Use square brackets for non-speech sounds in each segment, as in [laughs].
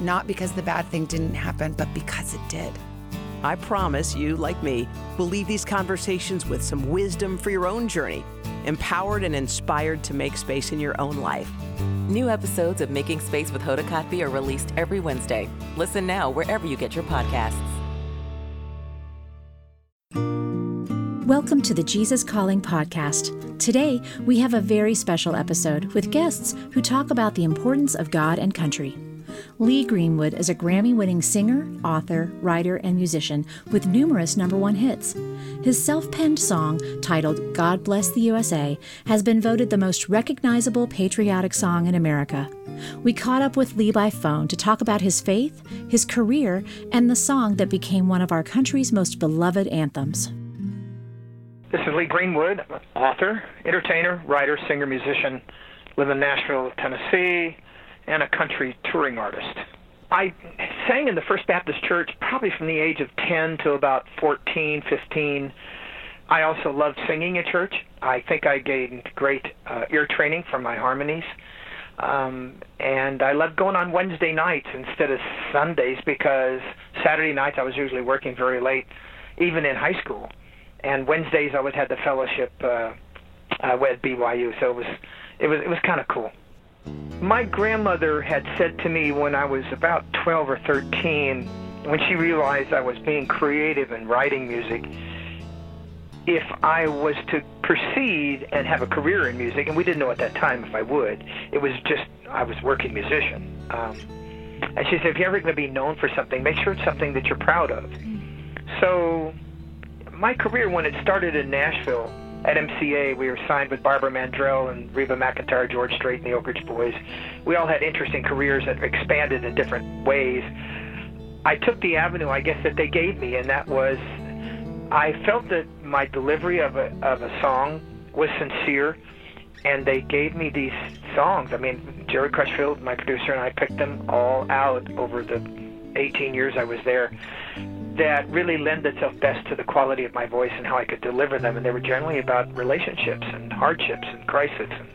not because the bad thing didn't happen, but because it did. I promise you, like me, will leave these conversations with some wisdom for your own journey, empowered and inspired to make space in your own life. New episodes of Making Space with Hoda Kotb are released every Wednesday. Listen now wherever you get your podcasts. Welcome to the Jesus Calling podcast. Today, we have a very special episode with guests who talk about the importance of God and country. Lee Greenwood is a Grammy winning singer, author, writer, and musician with numerous number one hits. His self penned song, titled God Bless the USA, has been voted the most recognizable patriotic song in America. We caught up with Lee by phone to talk about his faith, his career, and the song that became one of our country's most beloved anthems. This is Lee Greenwood, author, entertainer, writer, singer, musician, live in Nashville, Tennessee and a country touring artist. I sang in the First Baptist Church probably from the age of 10 to about 14, 15. I also loved singing at church. I think I gained great uh, ear training from my harmonies. Um, and I loved going on Wednesday nights instead of Sundays because Saturday nights I was usually working very late, even in high school. And Wednesdays I always had the fellowship uh, uh, at BYU, so it was it was it was kind of cool. My grandmother had said to me when I was about 12 or 13, when she realized I was being creative and writing music, if I was to proceed and have a career in music, and we didn't know at that time if I would, it was just I was working musician. Um, and she said, if you're ever going to be known for something, make sure it's something that you're proud of. So my career, when it started in Nashville, at MCA, we were signed with Barbara Mandrell and Reba McEntire, George Strait, and the Oak Ridge Boys. We all had interesting careers that expanded in different ways. I took the avenue, I guess, that they gave me, and that was I felt that my delivery of a of a song was sincere, and they gave me these songs. I mean, Jerry Crutchfield, my producer, and I picked them all out over the 18 years I was there that really lend itself best to the quality of my voice and how I could deliver them. And they were generally about relationships and hardships and crisis and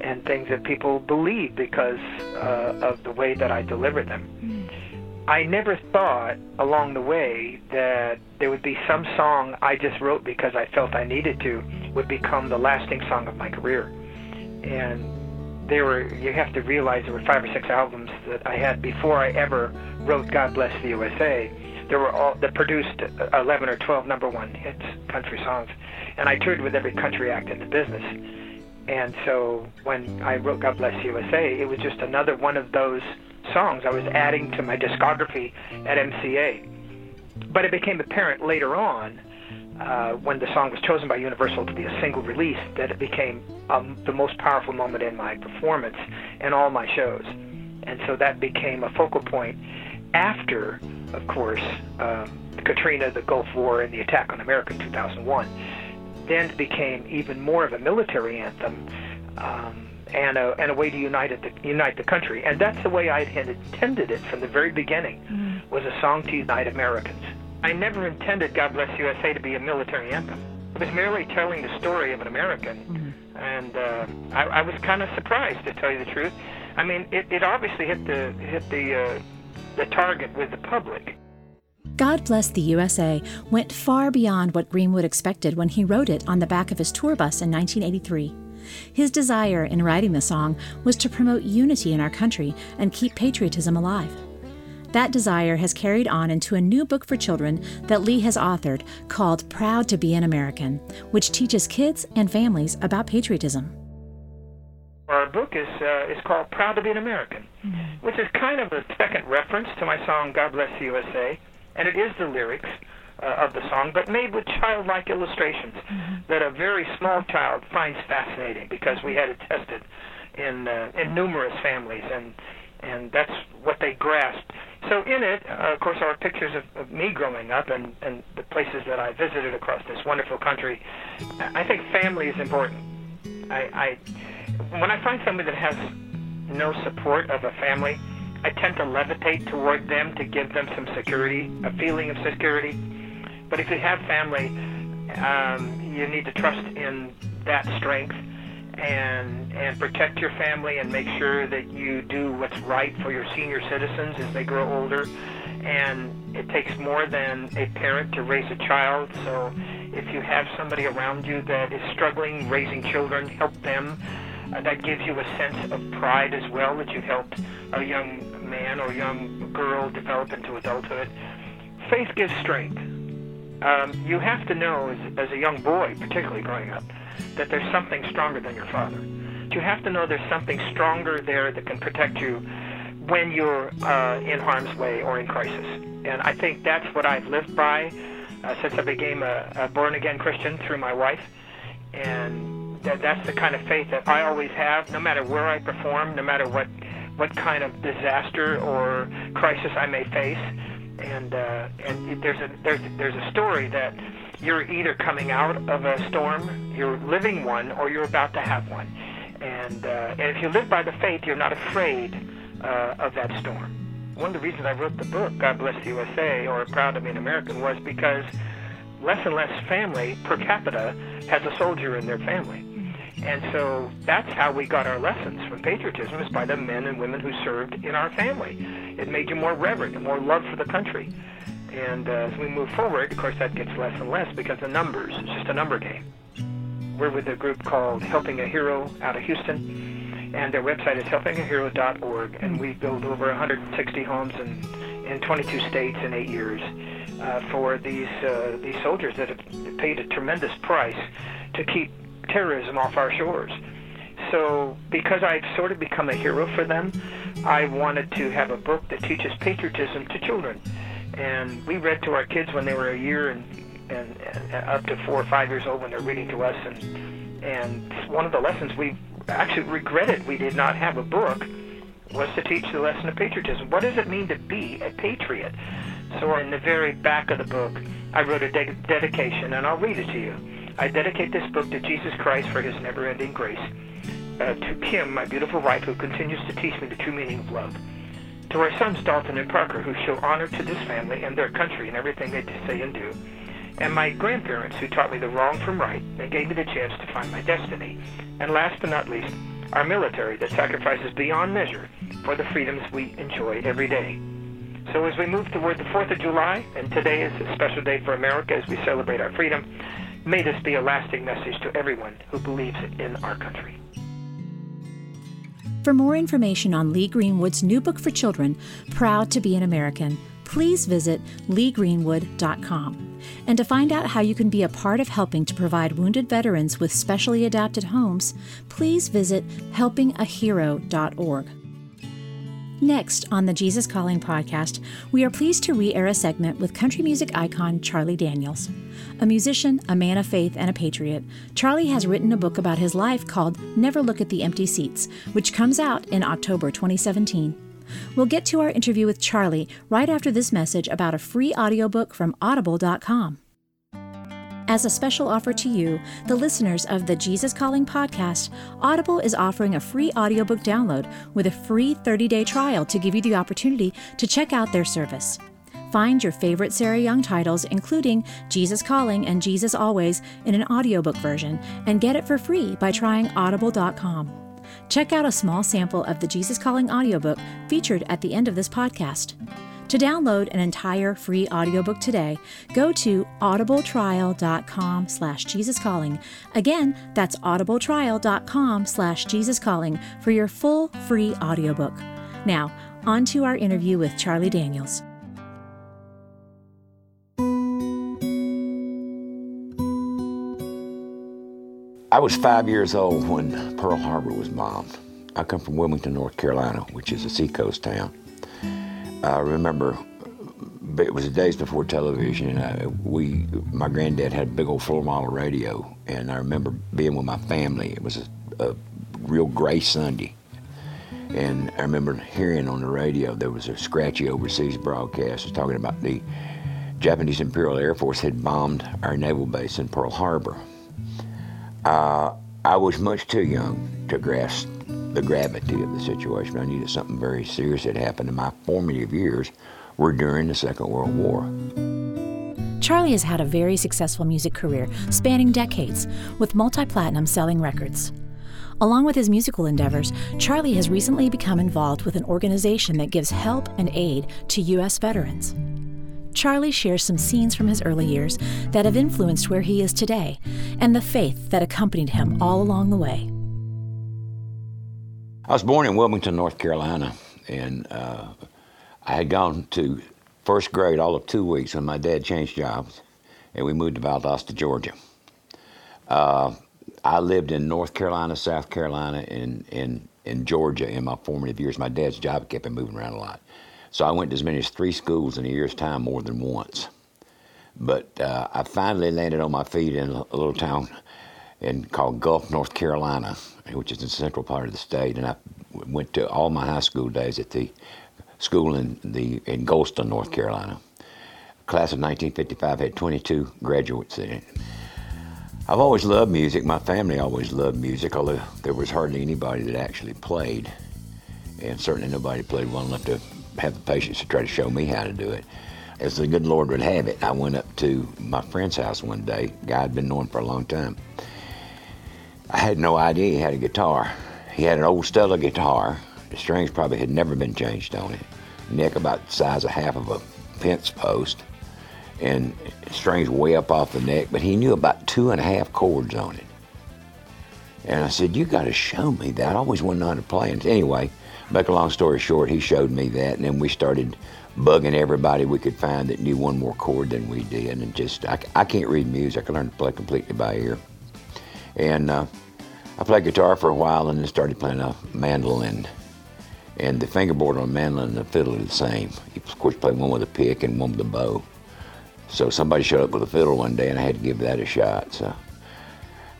and things that people believe because uh, of the way that I delivered them. I never thought along the way that there would be some song I just wrote because I felt I needed to would become the lasting song of my career. And there were you have to realize there were five or six albums that I had before I ever wrote God Bless the USA there were all that produced 11 or 12 number one hits, country songs, and I toured with every country act in the business. And so when I wrote God Bless USA, it was just another one of those songs I was adding to my discography at MCA. But it became apparent later on, uh, when the song was chosen by Universal to be a single release, that it became um, the most powerful moment in my performance and all my shows. And so that became a focal point after, of course, um, Katrina, the Gulf War, and the attack on America in 2001, then became even more of a military anthem um, and, a, and a way to unite, the, unite the country. And that's the way I had intended it from the very beginning, mm-hmm. was a song to unite Americans. I never intended God Bless USA to be a military anthem. It was merely telling the story of an American. Mm-hmm. And uh, I, I was kind of surprised, to tell you the truth. I mean, it, it obviously hit the hit the uh, the target with the public. God Bless the USA went far beyond what Greenwood expected when he wrote it on the back of his tour bus in 1983. His desire in writing the song was to promote unity in our country and keep patriotism alive. That desire has carried on into a new book for children that Lee has authored called Proud to Be an American, which teaches kids and families about patriotism. Our book is uh, is called "Proud to Be an American," mm-hmm. which is kind of a second reference to my song "God Bless the USA," and it is the lyrics uh, of the song, but made with childlike illustrations mm-hmm. that a very small child finds fascinating because we had it tested in uh, in numerous families, and and that's what they grasped. So in it, uh, of course, are pictures of, of me growing up and, and the places that I visited across this wonderful country. I think family is important. I, I when I find somebody that has no support of a family, I tend to levitate toward them to give them some security, a feeling of security. But if you have family, um, you need to trust in that strength and and protect your family and make sure that you do what's right for your senior citizens as they grow older. And it takes more than a parent to raise a child. So if you have somebody around you that is struggling raising children, help them. Uh, that gives you a sense of pride as well that you helped a young man or young girl develop into adulthood. Faith gives strength. Um, you have to know, as, as a young boy, particularly growing up, that there's something stronger than your father. You have to know there's something stronger there that can protect you when you're uh, in harm's way or in crisis. And I think that's what I've lived by uh, since I became a, a born-again Christian through my wife. And that, that's the kind of faith that I always have, no matter where I perform, no matter what, what kind of disaster or crisis I may face. And uh, and there's a there's there's a story that you're either coming out of a storm, you're living one, or you're about to have one. And, uh, and if you live by the faith, you're not afraid uh, of that storm. One of the reasons I wrote the book, God Bless the USA, or Proud to Be an American, was because less and less family per capita has a soldier in their family. And so that's how we got our lessons from patriotism is by the men and women who served in our family. It made you more reverent and more love for the country. And uh, as we move forward, of course, that gets less and less because the numbers, it's just a number game. We're with a group called Helping a Hero out of Houston, and their website is helpingahero.org, and we built over 160 homes in, in 22 states in eight years uh, for these, uh, these soldiers that have paid a tremendous price to keep terrorism off our shores. So, because I've sort of become a hero for them, I wanted to have a book that teaches patriotism to children and we read to our kids when they were a year and, and, and up to four or five years old when they're reading to us. And, and one of the lessons we actually regretted we did not have a book was to teach the lesson of patriotism. What does it mean to be a patriot? So in the very back of the book, I wrote a de- dedication, and I'll read it to you. I dedicate this book to Jesus Christ for his never-ending grace, uh, to Kim, my beautiful wife, who continues to teach me the true meaning of love to our sons Dalton and Parker, who show honor to this family and their country in everything they say and do, and my grandparents, who taught me the wrong from right and gave me the chance to find my destiny, and last but not least, our military that sacrifices beyond measure for the freedoms we enjoy every day. So as we move toward the 4th of July, and today is a special day for America as we celebrate our freedom, may this be a lasting message to everyone who believes in our country. For more information on Lee Greenwood's new book for children, Proud to be an American, please visit leegreenwood.com. And to find out how you can be a part of helping to provide wounded veterans with specially adapted homes, please visit helpingahero.org. Next on the Jesus Calling podcast, we are pleased to re air a segment with country music icon Charlie Daniels. A musician, a man of faith, and a patriot, Charlie has written a book about his life called Never Look at the Empty Seats, which comes out in October 2017. We'll get to our interview with Charlie right after this message about a free audiobook from audible.com. As a special offer to you, the listeners of the Jesus Calling podcast, Audible is offering a free audiobook download with a free 30 day trial to give you the opportunity to check out their service. Find your favorite Sarah Young titles, including Jesus Calling and Jesus Always, in an audiobook version, and get it for free by trying audible.com. Check out a small sample of the Jesus Calling audiobook featured at the end of this podcast. To download an entire free audiobook today, go to audibletrial.com slash jesuscalling. Again, that's audibletrial.com slash jesuscalling for your full free audiobook. Now, on to our interview with Charlie Daniels. I was five years old when Pearl Harbor was bombed. I come from Wilmington, North Carolina, which is a seacoast town. I remember it was the days before television. Uh, we, my granddad had a big old floor model radio, and I remember being with my family. It was a, a real gray Sunday, And I remember hearing on the radio there was a scratchy overseas broadcast talking about the Japanese Imperial Air Force had bombed our naval base in Pearl Harbor. Uh, I was much too young to grasp the gravity of the situation. I knew that something very serious had happened, in my formative years were during the Second World War. Charlie has had a very successful music career spanning decades, with multi platinum selling records. Along with his musical endeavors, Charlie has recently become involved with an organization that gives help and aid to U.S. veterans. Charlie shares some scenes from his early years that have influenced where he is today and the faith that accompanied him all along the way. I was born in Wilmington, North Carolina, and uh, I had gone to first grade all of two weeks when my dad changed jobs, and we moved to Valdosta, Georgia. Uh, I lived in North Carolina, South Carolina, and in, in Georgia in my formative years. My dad's job kept me moving around a lot. So I went to as many as three schools in a year's time more than once. But uh, I finally landed on my feet in a little town in, called Gulf, North Carolina, which is in the central part of the state. And I went to all my high school days at the school in, the, in Goldston, North Carolina. Class of 1955 had 22 graduates in it. I've always loved music. My family always loved music, although there was hardly anybody that actually played. And certainly nobody played well enough to have the patience to try to show me how to do it. As the good Lord would have it, I went up to my friend's house one day, guy I'd been knowing for a long time. I had no idea he had a guitar. He had an old Stella guitar. The strings probably had never been changed on it. Neck about the size of half of a fence post, and strings way up off the neck, but he knew about two and a half chords on it. And I said, You got to show me that. I always wanted to know how to play. And anyway, Make a long story short, he showed me that, and then we started bugging everybody we could find that knew one more chord than we did. And just, I, I can't read music. I learned to play completely by ear. And uh, I played guitar for a while and then started playing a mandolin. And the fingerboard on a mandolin and the fiddle are the same. You, of course, play one with a pick and one with a bow. So somebody showed up with a fiddle one day, and I had to give that a shot. So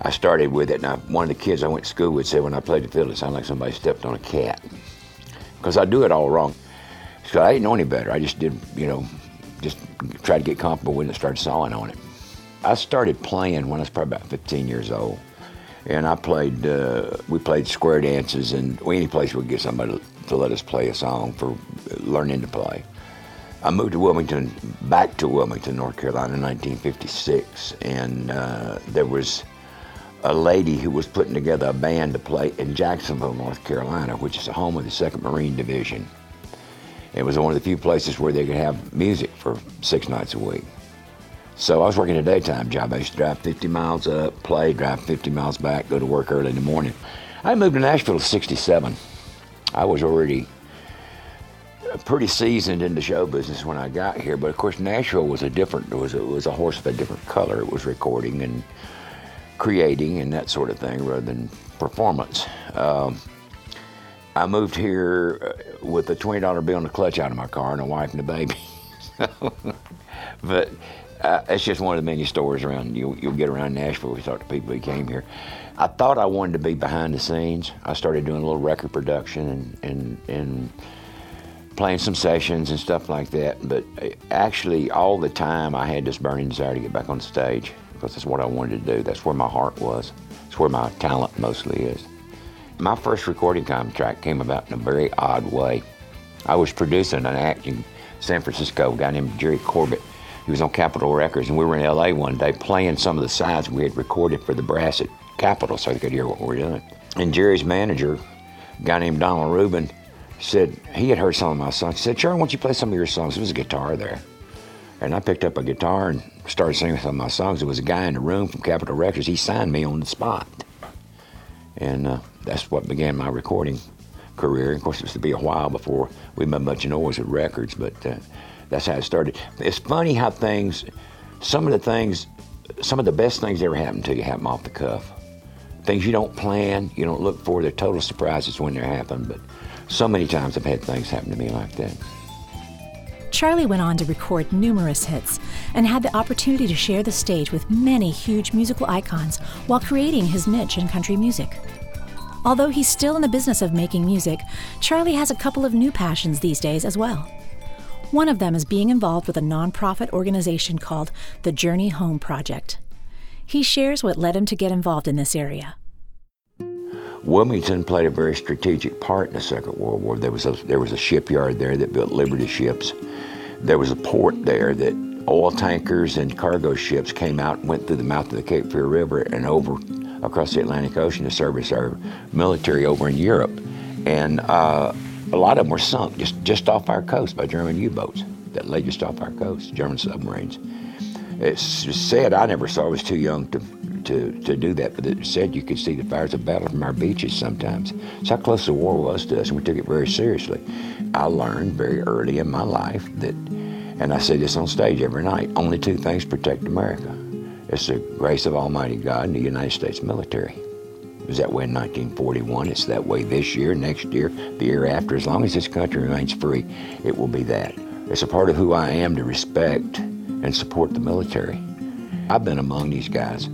I started with it. And one of the kids I went to school with said when I played the fiddle, it sounded like somebody stepped on a cat because I do it all wrong. So I didn't know any better. I just did, you know, just tried to get comfortable with it and started sawing on it. I started playing when I was probably about 15 years old. And I played, uh, we played square dances and any place we get somebody to let us play a song for learning to play. I moved to Wilmington, back to Wilmington, North Carolina in 1956. And uh, there was a lady who was putting together a band to play in Jacksonville, North Carolina, which is the home of the 2nd Marine Division. It was one of the few places where they could have music for six nights a week. So I was working a daytime job. I used to drive 50 miles up, play, drive 50 miles back, go to work early in the morning. I moved to Nashville at 67. I was already pretty seasoned in the show business when I got here, but of course Nashville was a different, was was a horse of a different color. It was recording and creating and that sort of thing rather than performance. Um, I moved here uh, with a $20 bill in the clutch out of my car and a wife and a baby. [laughs] but uh, it's just one of the many stories around you'll, you'll get around Nashville. We talk to people who came here. I thought I wanted to be behind the scenes. I started doing a little record production and, and, and playing some sessions and stuff like that. But uh, actually, all the time, I had this burning desire to get back on stage because that's what I wanted to do. That's where my heart was. It's where my talent mostly is. My first recording contract came about in a very odd way. I was producing an act in San Francisco, guy named Jerry Corbett. He was on Capitol Records, and we were in LA one day playing some of the sides we had recorded for the brass at Capitol so they could hear what we were doing. And Jerry's manager, a guy named Donald Rubin, said he had heard some of my songs. He said, Charlie, why don't you play some of your songs? There was a guitar there. And I picked up a guitar and started singing some of my songs. There was a guy in the room from Capitol Records. He signed me on the spot. And uh, that's what began my recording career. Of course, it was to be a while before we made much noise with records, but uh, that's how it started. It's funny how things, some of the things, some of the best things that ever happen to you happen off the cuff. Things you don't plan, you don't look for, they're total surprises when they happen. But so many times I've had things happen to me like that. Charlie went on to record numerous hits and had the opportunity to share the stage with many huge musical icons while creating his niche in country music. Although he's still in the business of making music, Charlie has a couple of new passions these days as well. One of them is being involved with a nonprofit organization called the Journey Home Project. He shares what led him to get involved in this area. Wilmington played a very strategic part in the Second World War. There was a, there was a shipyard there that built Liberty ships. There was a port there that oil tankers and cargo ships came out and went through the mouth of the Cape Fear River and over across the Atlantic Ocean to service our military over in Europe. And uh, a lot of them were sunk just, just off our coast by German U-boats that lay just off our coast, German submarines. It's said, I never saw, I was too young to, to, to do that, but it said you could see the fires of battle from our beaches sometimes. It's how close the war was to us, and we took it very seriously. I learned very early in my life that and I say this on stage every night only two things protect America it's the grace of Almighty God and the United States military. Was that way in 1941. It's that way this year, next year, the year after. As long as this country remains free, it will be that. It's a part of who I am to respect and support the military. I've been among these guys.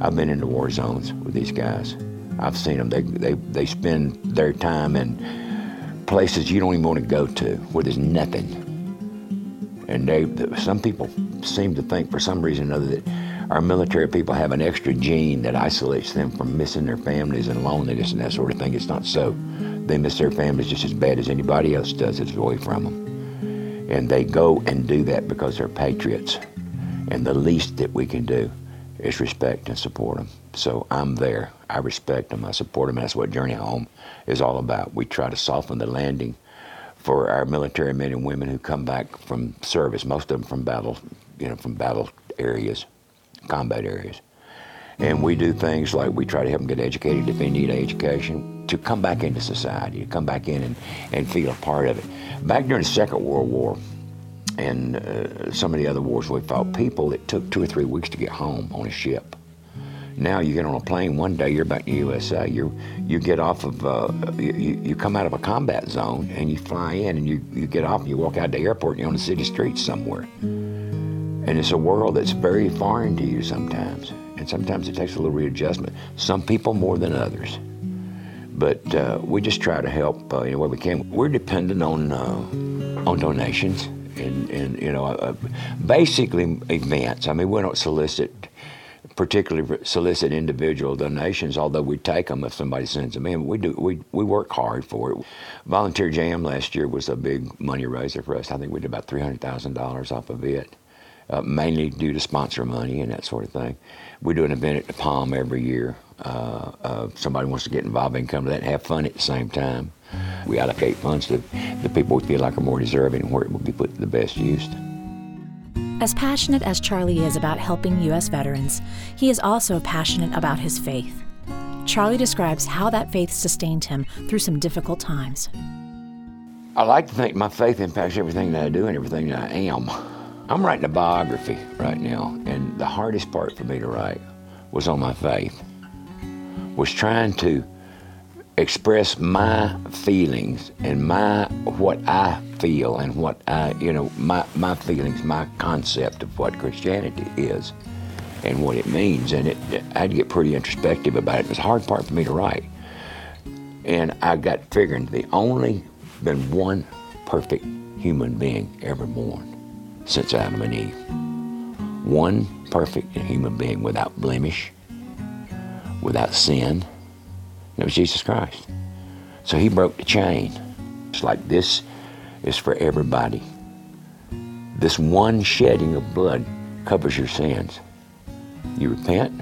I've been in the war zones with these guys. I've seen them. They, they, they spend their time in places you don't even want to go to, where there's nothing and they, some people seem to think for some reason or other that our military people have an extra gene that isolates them from missing their families and loneliness and that sort of thing. It's not so. They miss their families just as bad as anybody else does that's away from them. And they go and do that because they're patriots. And the least that we can do is respect and support them. So I'm there. I respect them. I support them. That's what Journey Home is all about. We try to soften the landing for our military men and women who come back from service, most of them from battle, you know, from battle areas, combat areas. And we do things like we try to help them get educated if they need education, to come back into society, to come back in and, and feel a part of it. Back during the Second World War and uh, some of the other wars we fought, people, it took two or three weeks to get home on a ship. Now you get on a plane one day, you're back in the USA. You you get off of uh, you, you come out of a combat zone and you fly in and you, you get off and you walk out of the airport and you're on the city streets somewhere. And it's a world that's very foreign to you sometimes, and sometimes it takes a little readjustment. Some people more than others, but uh, we just try to help uh, any way we can. We're dependent on uh, on donations and and you know uh, basically events. I mean, we don't solicit particularly solicit individual donations, although we take them if somebody sends them in. We do we, we work hard for it. Volunteer Jam last year was a big money raiser for us. I think we did about three hundred thousand dollars off of it, uh, mainly due to sponsor money and that sort of thing. We do an event at the Palm every year. Uh, uh, somebody wants to get involved and come to that and have fun at the same time. We allocate funds to the people we feel like are more deserving and where it will be put to the best use. As passionate as Charlie is about helping U.S. veterans, he is also passionate about his faith. Charlie describes how that faith sustained him through some difficult times. I like to think my faith impacts everything that I do and everything that I am. I'm writing a biography right now, and the hardest part for me to write was on my faith. Was trying to express my feelings and my what I feel and what I you know my my feelings, my concept of what Christianity is and what it means. And it, I had to get pretty introspective about it. It was a hard part for me to write. And I got figuring the only been one perfect human being ever born since Adam and Eve. One perfect human being without blemish, without sin it was Jesus Christ. So he broke the chain. It's like this is for everybody. This one shedding of blood covers your sins. You repent,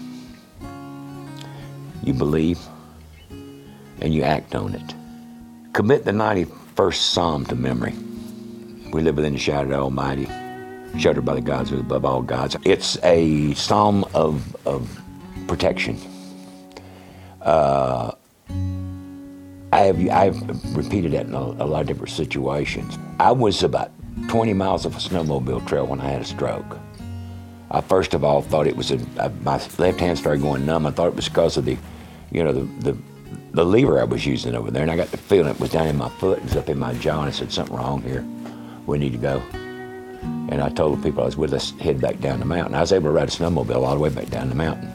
you believe, and you act on it. Commit the 91st Psalm to memory. We live within the shadow of the Almighty, sheltered by the gods who above all gods. It's a psalm of, of protection. Uh, I have, I've repeated that in a, a, lot of different situations. I was about 20 miles of a snowmobile trail when I had a stroke. I first of all thought it was I, my left hand started going numb. I thought it was because of the, you know, the, the, the lever I was using over there. And I got the feeling it was down in my foot, it was up in my jaw, and I said, something wrong here. We need to go. And I told the people I was with us, head back down the mountain. I was able to ride a snowmobile all the way back down the mountain.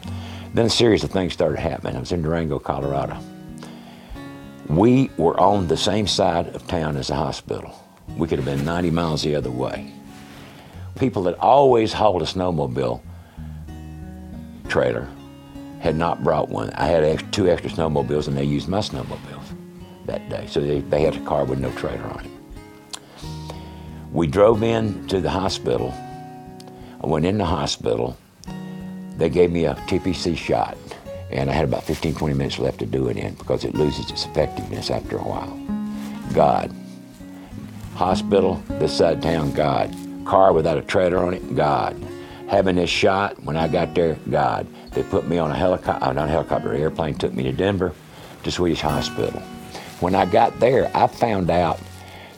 Then a series of things started happening. I was in Durango, Colorado We were on the same side of town as the hospital. We could have been 90 miles the other way. People that always hauled a snowmobile trailer had not brought one. I had two extra snowmobiles and they used my snowmobiles that day. So they, they had a car with no trailer on it. We drove in to the hospital. I went in the hospital. They gave me a TPA shot and I had about 15, 20 minutes left to do it in because it loses its effectiveness after a while. God. Hospital, this side of town, God. Car without a trailer on it, God. Having this shot, when I got there, God. They put me on a helicopter, uh, not a helicopter, airplane, took me to Denver, to Swedish Hospital. When I got there, I found out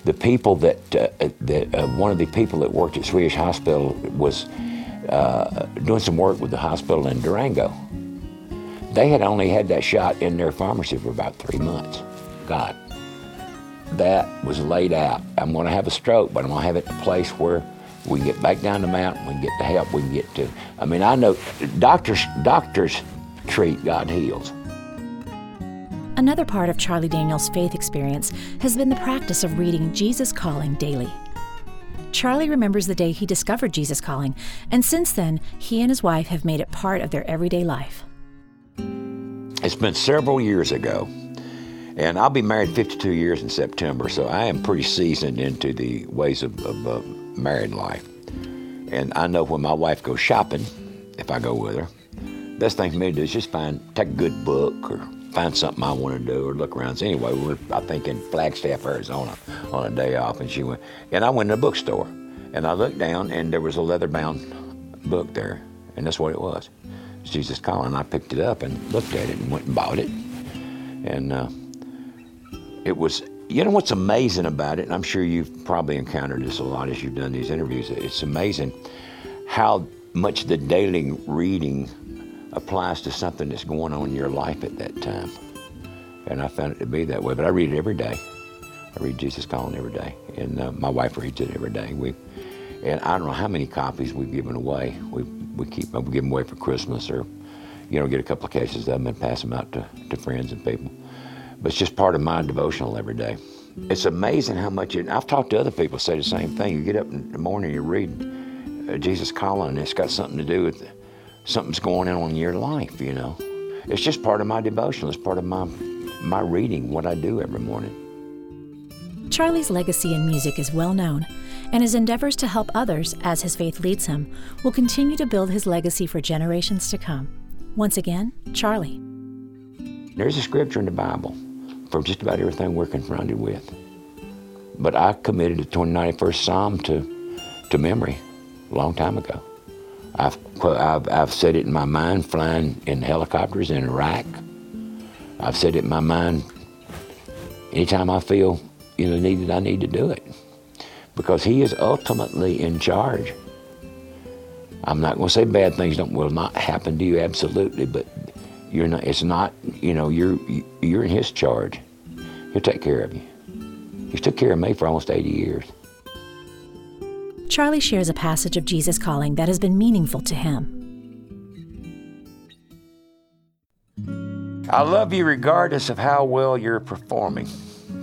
the people that, uh, that uh, one of the people that worked at Swedish Hospital was uh, doing some work with the hospital in Durango. They had only had that shot in their pharmacy for about three months. God, that was laid out. I'm going to have a stroke, but I'm going to have it in a place where we can get back down the mountain, we can get the help we can get to. I mean, I know doctors doctors treat, God heals. Another part of Charlie Daniels' faith experience has been the practice of reading Jesus Calling daily. Charlie remembers the day he discovered Jesus Calling, and since then, he and his wife have made it part of their everyday life. It's been several years ago, and I'll be married 52 years in September, so I am pretty seasoned into the ways of, of uh, married life. And I know when my wife goes shopping, if I go with her, best thing for me to do is just find, take a good book or find something I want to do or look around. So anyway, we were, I think, in Flagstaff, Arizona on a day off, and she went, and I went to a bookstore, and I looked down, and there was a leather-bound book there, and that's what it was. Jesus Calling. I picked it up and looked at it and went and bought it. And uh, it was, you know what's amazing about it, and I'm sure you've probably encountered this a lot as you've done these interviews, it's amazing how much the daily reading applies to something that's going on in your life at that time. And I found it to be that way, but I read it every day. I read Jesus Calling every day, and uh, my wife reads it every day. We, and I don't know how many copies we've given away. We we keep we give them away for Christmas or, you know, get a couple of cases of them and pass them out to, to friends and people. But it's just part of my devotional every day. It's amazing how much it, I've talked to other people say the same thing. You get up in the morning, you read uh, Jesus calling, and it's got something to do with something's going on in your life, you know. It's just part of my devotional. It's part of my my reading, what I do every morning. Charlie's legacy in music is well known, and his endeavors to help others as his faith leads him will continue to build his legacy for generations to come. Once again, Charlie. There's a scripture in the Bible for just about everything we're confronted with. But I committed the 291st Psalm to, to memory a long time ago. I've, I've, I've said it in my mind flying in helicopters in Iraq. I've said it in my mind anytime I feel you know, needed, I need to do it because He is ultimately in charge. I'm not going to say bad things don't will not happen to you absolutely, but you're not. It's not. You know, you're you're in His charge. He'll take care of you. He's took care of me for almost 80 years. Charlie shares a passage of Jesus calling that has been meaningful to him. I love you regardless of how well you're performing.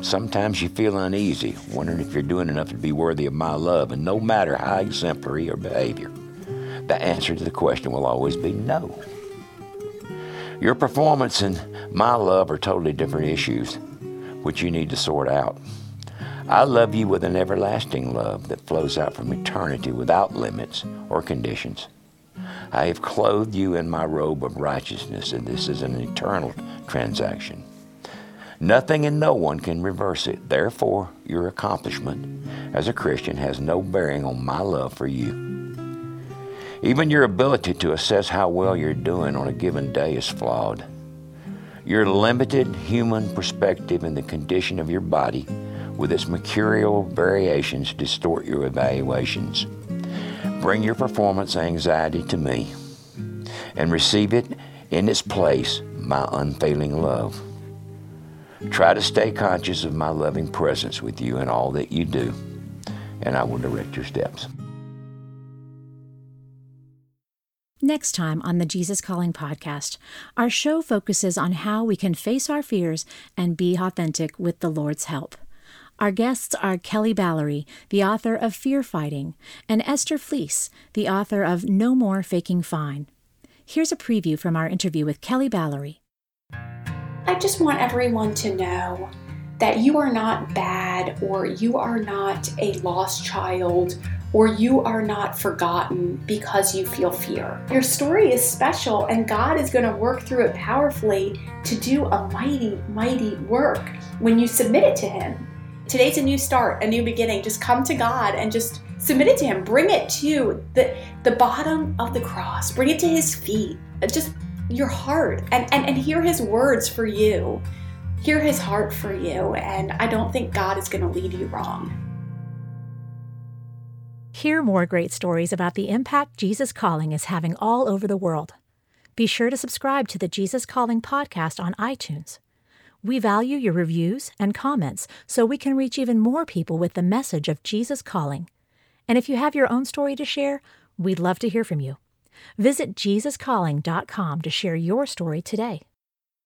Sometimes you feel uneasy, wondering if you're doing enough to be worthy of my love, and no matter how exemplary your behavior, the answer to the question will always be no. Your performance and my love are totally different issues, which you need to sort out. I love you with an everlasting love that flows out from eternity without limits or conditions. I have clothed you in my robe of righteousness, and this is an eternal transaction. Nothing and no one can reverse it. Therefore, your accomplishment as a Christian has no bearing on my love for you. Even your ability to assess how well you're doing on a given day is flawed. Your limited human perspective and the condition of your body with its mercurial variations distort your evaluations. Bring your performance anxiety to me and receive it in its place, my unfailing love. Try to stay conscious of my loving presence with you in all that you do, and I will direct your steps. Next time on the Jesus Calling podcast, our show focuses on how we can face our fears and be authentic with the Lord's help. Our guests are Kelly Balarie, the author of Fear Fighting, and Esther Fleece, the author of No More Faking Fine. Here's a preview from our interview with Kelly Balarie. I just want everyone to know that you are not bad or you are not a lost child or you are not forgotten because you feel fear. Your story is special and God is going to work through it powerfully to do a mighty, mighty work when you submit it to Him. Today's a new start, a new beginning. Just come to God and just submit it to Him. Bring it to the, the bottom of the cross, bring it to His feet. Just your heart and, and, and hear His words for you hear his heart for you, and I don't think God is going to lead you wrong. Hear more great stories about the impact Jesus Calling is having all over the world. Be sure to subscribe to the Jesus Calling podcast on iTunes. We value your reviews and comments so we can reach even more people with the message of Jesus Calling. And if you have your own story to share, we'd love to hear from you. Visit JesusCalling.com to share your story today.